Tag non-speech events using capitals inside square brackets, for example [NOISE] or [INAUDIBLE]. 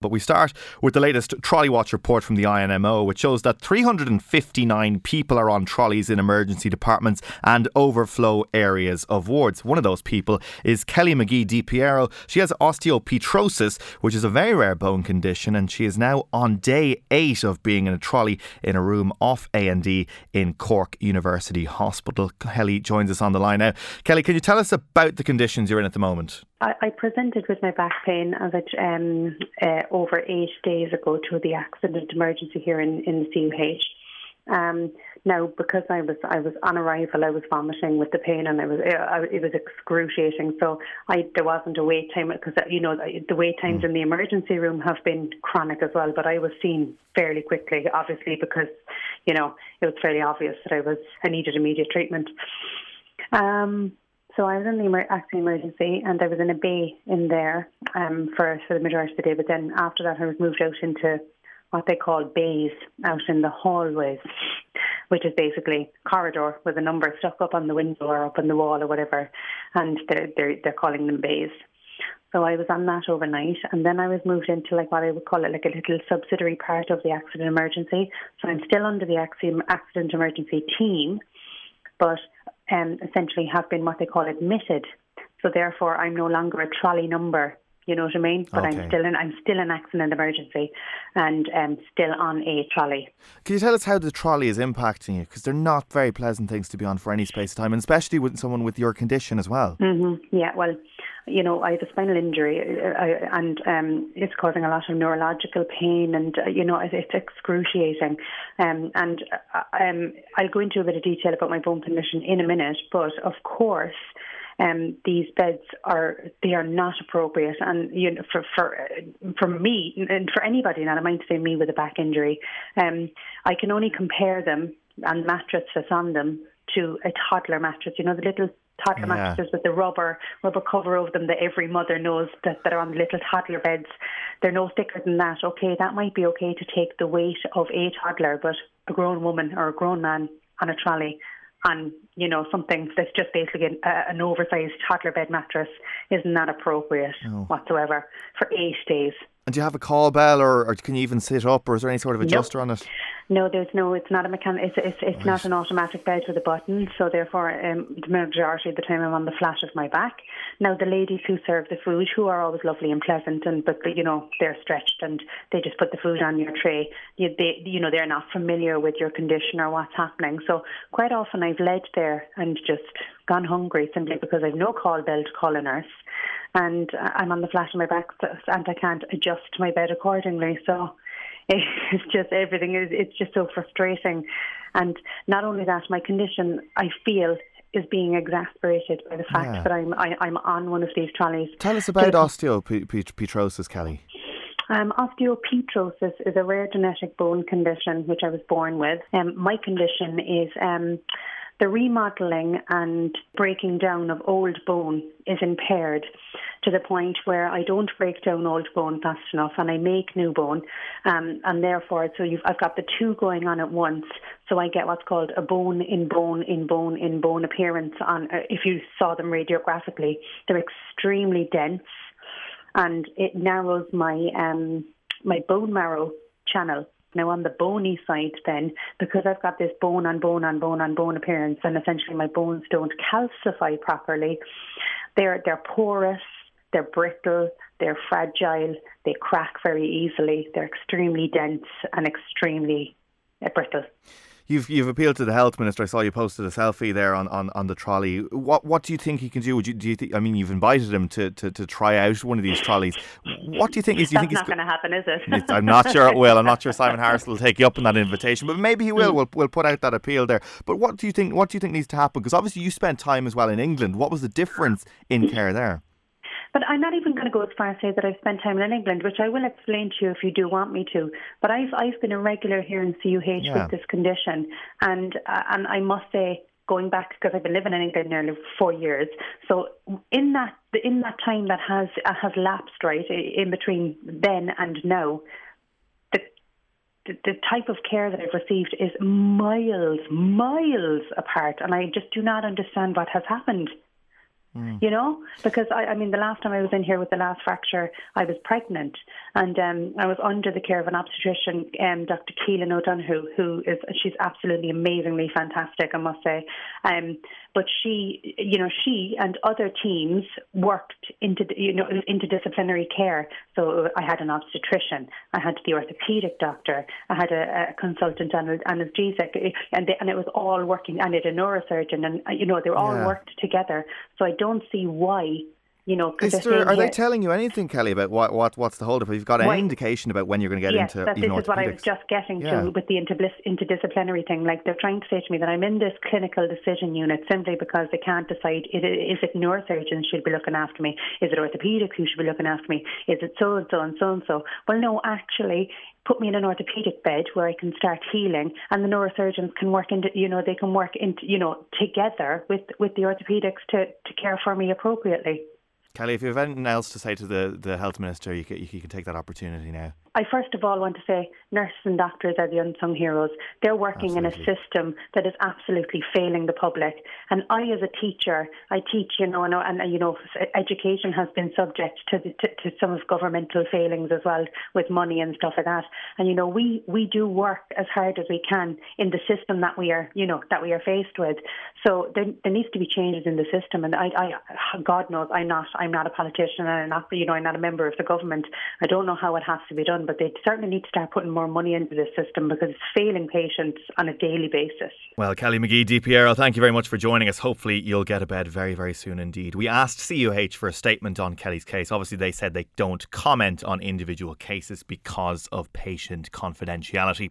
But we start with the latest Trolley Watch report from the INMO, which shows that 359 people are on trolleys in emergency departments and overflow areas of wards. One of those people is Kelly Magee-Di Pierro. She has osteopetrosis, which is a very rare bone condition, and she is now on day eight of being in a trolley in a room off A&E in Cork University Hospital. Kelly joins us on the line now. Kelly, can you tell us about the conditions you're in at the moment? I, I presented with my back pain as it, um, uh, over eight days ago to the accident emergency here in, in the CUH. Um, now, because I was I was on arrival, I was vomiting with the pain, and I was uh, it was excruciating. So I there wasn't a wait time because uh, you know the wait times mm. in the emergency room have been chronic as well. But I was seen fairly quickly, obviously because you know it was fairly obvious that I was I needed immediate treatment. Um, so I was in the accident emergency and I was in a bay in there um, for, for the majority of the day. But then after that, I was moved out into what they call bays out in the hallways, which is basically corridor with a number stuck up on the window or up on the wall or whatever. And they're, they're, they're calling them bays. So I was on that overnight, and then I was moved into like what I would call it, like a little subsidiary part of the accident emergency. So I'm still under the accident emergency team, but um, essentially have been what they call admitted. So therefore, I'm no longer a trolley number. You know what I mean? But okay. I'm still in I'm still an accident emergency, and um, still on a trolley. Can you tell us how the trolley is impacting you? Because they're not very pleasant things to be on for any space of time, and especially with someone with your condition as well. Mm-hmm. Yeah, well, you know, I have a spinal injury, uh, and um, it's causing a lot of neurological pain, and uh, you know, it's excruciating. Um, and uh, um, I'll go into a bit of detail about my bone condition in a minute, but of course. Um, these beds are they are not appropriate, and you know for for for me and for anybody, not I mind say me with a back injury, um, I can only compare them and mattress that's on them to a toddler mattress. You know the little toddler yeah. mattresses with the rubber rubber cover over them that every mother knows that, that are on the little toddler beds. They're no thicker than that. Okay, that might be okay to take the weight of a toddler, but a grown woman or a grown man on a trolley on you know something that's just basically an, uh, an oversized toddler bed mattress is not appropriate no. whatsoever for eight days. And do you have a call bell, or, or, can you even sit up, or is there any sort of adjuster nope. on it? No, there's no. It's not a mechanic. It's it's, it's right. not an automatic bed with a button. So therefore, um, the majority of the time I'm on the flat of my back. Now the ladies who serve the food, who are always lovely and pleasant, and but you know they're stretched and they just put the food on your tray. You, they, you know they're not familiar with your condition or what's happening. So quite often I've led there and just gone hungry simply because I've no call bell to call a nurse and I'm on the flat of my back and I can't adjust my bed accordingly. So it's just everything is it's just so frustrating. And not only that, my condition I feel is being exasperated by the fact yeah. that I'm I, am i am on one of these trolleys. Tell us about osteopetrosis, Kelly. Um, osteopetrosis is a rare genetic bone condition which I was born with. Um, my condition is um, the remodeling and breaking down of old bone is impaired to the point where I don't break down old bone fast enough and I make new bone. Um, and therefore, so I've got the two going on at once. So I get what's called a bone in bone in bone in bone appearance on, uh, if you saw them radiographically, they're extremely dense and it narrows my, um, my bone marrow channel now, on the bony side, then, because I've got this bone on bone on bone on bone appearance, and essentially my bones don't calcify properly, they're, they're porous, they're brittle, they're fragile, they crack very easily, they're extremely dense and extremely brittle. You've you've appealed to the health minister. I saw you posted a selfie there on, on, on the trolley. What what do you think he can do? Would you, do you think? I mean, you've invited him to, to, to try out one of these trolleys. What do you think? Is you That's think not going to happen, is it? I'm not sure it will. I'm not sure [LAUGHS] Simon Harris will take you up on that invitation, but maybe he will. Mm. We'll we'll put out that appeal there. But what do you think? What do you think needs to happen? Because obviously you spent time as well in England. What was the difference in care there? But I'm not even going to go as far as say that I've spent time in England, which I will explain to you if you do want me to. But I've I've been a regular here in CUH yeah. with this condition, and uh, and I must say going back because I've been living in England nearly four years. So in that in that time that has uh, has lapsed, right, in between then and now, the, the the type of care that I've received is miles miles apart, and I just do not understand what has happened. Mm. You know, because I, I mean, the last time I was in here with the last fracture, I was pregnant, and um, I was under the care of an obstetrician, um, Dr. Keelin O'Donoghue, who is she's absolutely amazingly fantastic, I must say. Um, but she, you know, she and other teams worked into, you know, into disciplinary care. So I had an obstetrician, I had the orthopedic doctor, I had a, a consultant anaesthesic, and they, and it was all working. And I had a neurosurgeon, and you know, they all yeah. worked together. So I don't see why you know, Is there, are they telling you anything, Kelly, about what, what what's the hold up? Have you got any indication about when you're going to get yes, into even this is what I was just getting yeah. to with the interdisciplinary thing. Like they're trying to say to me that I'm in this clinical decision unit simply because they can't decide is it neurosurgeons should be looking after me? Is it orthopedics who should be looking after me? Is it so and so and so and so? Well, no, actually, put me in an orthopedic bed where I can start healing, and the neurosurgeons can work into, you know, they can work into, you know, together with with the orthopedics to to care for me appropriately. Kelly, if you have anything else to say to the, the health minister, you can, you can take that opportunity now. I first of all want to say nurses and doctors are the unsung heroes. They're working absolutely. in a system that is absolutely failing the public. And I, as a teacher, I teach, you know, and, and you know, education has been subject to, the, to, to some of governmental failings as well with money and stuff like that. And you know, we we do work as hard as we can in the system that we are, you know, that we are faced with. So there, there needs to be changes in the system. And I, I, God knows, I'm not, I'm not a politician, and I'm not, you know, I'm not a member of the government. I don't know how it has to be done done, but they certainly need to start putting more money into this system because it's failing patients on a daily basis. Well, Kelly Magee, DPRO, thank you very much for joining us. Hopefully, you'll get a bed very, very soon indeed. We asked CUH for a statement on Kelly's case. Obviously, they said they don't comment on individual cases because of patient confidentiality.